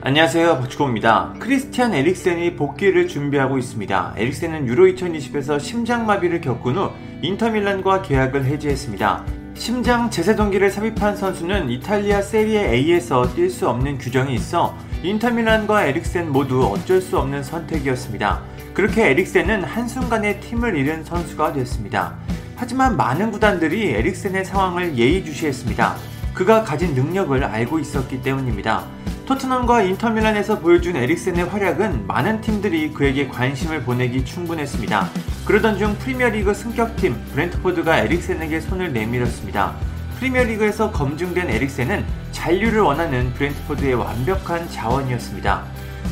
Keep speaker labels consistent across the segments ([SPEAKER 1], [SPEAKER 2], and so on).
[SPEAKER 1] 안녕하세요 박주호입니다. 크리스티안 에릭센이 복귀를 준비하고 있습니다. 에릭센은 유로 2020에서 심장마비를 겪은 후 인터밀란과 계약을 해지했습니다. 심장 제세동기를 삽입한 선수는 이탈리아 세리에 A에서 뛸 수 없는 규정이 있어 인터밀란과 에릭센 모두 어쩔 수 없는 선택이었습니다. 그렇게 에릭센은 한순간에 팀을 잃은 선수가 됐습니다. 하지만 많은 구단들이 에릭센의 상황을 예의주시했습니다. 그가 가진 능력을 알고 있었기 때문입니다. 토트넘과 인터밀란에서 보여준 에릭센의 활약은 많은 팀들이 그에게 관심을 보내기 충분했습니다. 그러던 중 프리미어리그 승격팀 브렌트포드가 에릭센에게 손을 내밀었습니다. 프리미어리그에서 검증된 에릭센은 잔류를 원하는 브렌트포드의 완벽한 자원이었습니다.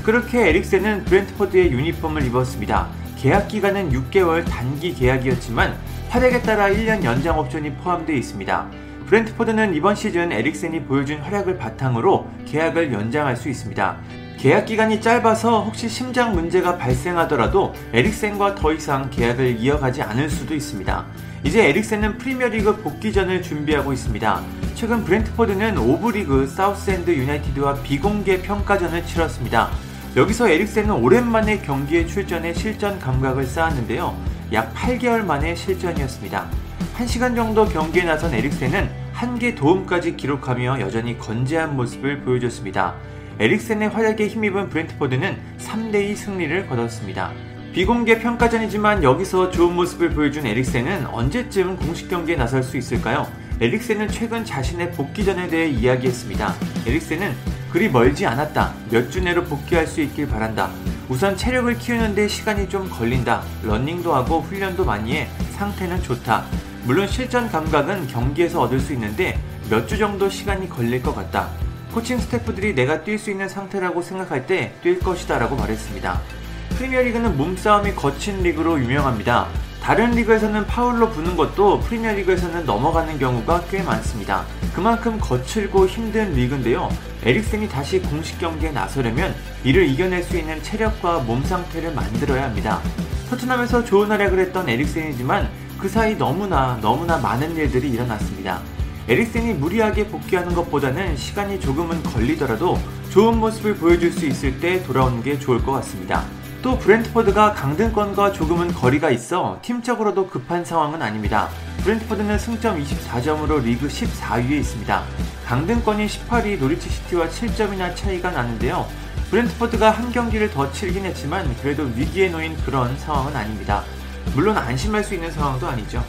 [SPEAKER 1] 그렇게 에릭센은 브렌트포드의 유니폼을 입었습니다. 계약 기간은 6개월 단기 계약이었지만 활약에 따라 1년 연장 옵션이 포함되어 있습니다. 브렌트포드는 이번 시즌 에릭센이 보여준 활약을 바탕으로 계약을 연장할 수 있습니다. 계약 기간이 짧아서 혹시 심장 문제가 발생하더라도 에릭센과 더 이상 계약을 이어가지 않을 수도 있습니다. 이제 에릭센은 프리미어리그 복귀전을 준비하고 있습니다. 최근 브렌트포드는 5부 리그 사우스엔드 유나이티드와 비공개 평가전을 치렀습니다. 여기서 에릭센은 오랜만에 경기에 출전해 실전 감각을 쌓았는데요. 약 8개월 만의 실전이었습니다. 1시간 정도 경기에 나선 에릭센은 한 개 도움까지 기록하며 여전히 건재한 모습을 보여줬습니다. 에릭센의 활약에 힘입은 브렌트포드는 3대2 승리를 거뒀습니다. 비공개 평가전이지만 여기서 좋은 모습을 보여준 에릭센은 언제쯤 공식 경기에 나설 수 있을까요? 에릭센은 최근 자신의 복귀전에 대해 이야기했습니다. 에릭센은 그리 멀지 않았다. 몇 주 내로 복귀할 수 있길 바란다. 우선 체력을 키우는데 시간이 좀 걸린다. 런닝도 하고 훈련도 많이 해. 상태는 좋다. 물론 실전 감각은 경기에서 얻을 수 있는데 몇 주 정도 시간이 걸릴 것 같다. 코칭 스태프들이 내가 뛸 수 있는 상태라고 생각할 때 뛸 것이다 라고 말했습니다. 프리미어리그는 몸싸움이 거친 리그로 유명합니다. 다른 리그에서는 파울로 부는 것도 프리미어리그에서는 넘어가는 경우가 꽤 많습니다. 그만큼 거칠고 힘든 리그인데요. 에릭센이 다시 공식 경기에 나서려면 이를 이겨낼 수 있는 체력과 몸 상태를 만들어야 합니다. 토트넘에서 좋은 활약을 했던 에릭센이지만 그 사이 너무나 너무나 많은 일들이 일어났습니다. 에릭센이 무리하게 복귀하는 것보다는 시간이 조금은 걸리더라도 좋은 모습을 보여줄 수 있을 때 돌아오는 게 좋을 것 같습니다. 또 브렌트포드가 강등권과 조금은 거리가 있어 팀적으로도 급한 상황은 아닙니다. 브렌트포드는 승점 24점으로 리그 14위에 있습니다. 강등권인 18위 노리치 시티와 7점이나 차이가 나는데요. 브렌트포드가 한 경기를 더 치르긴 했지만 그래도 위기에 놓인 그런 상황은 아닙니다. 물론 안심할 수 있는 상황도 아니죠.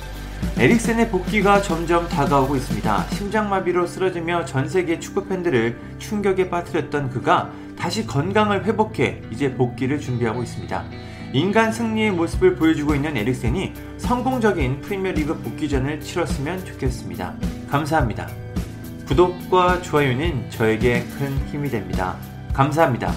[SPEAKER 1] 에릭센의 복귀가 점점 다가오고 있습니다. 심장마비로 쓰러지며 전 세계 축구 팬들을 충격에 빠뜨렸던 그가 다시 건강을 회복해 이제 복귀를 준비하고 있습니다. 인간 승리의 모습을 보여주고 있는 에릭센이 성공적인 프리미어리그 복귀전을 치렀으면 좋겠습니다. 감사합니다. 구독과 좋아요는 저에게 큰 힘이 됩니다. 감사합니다.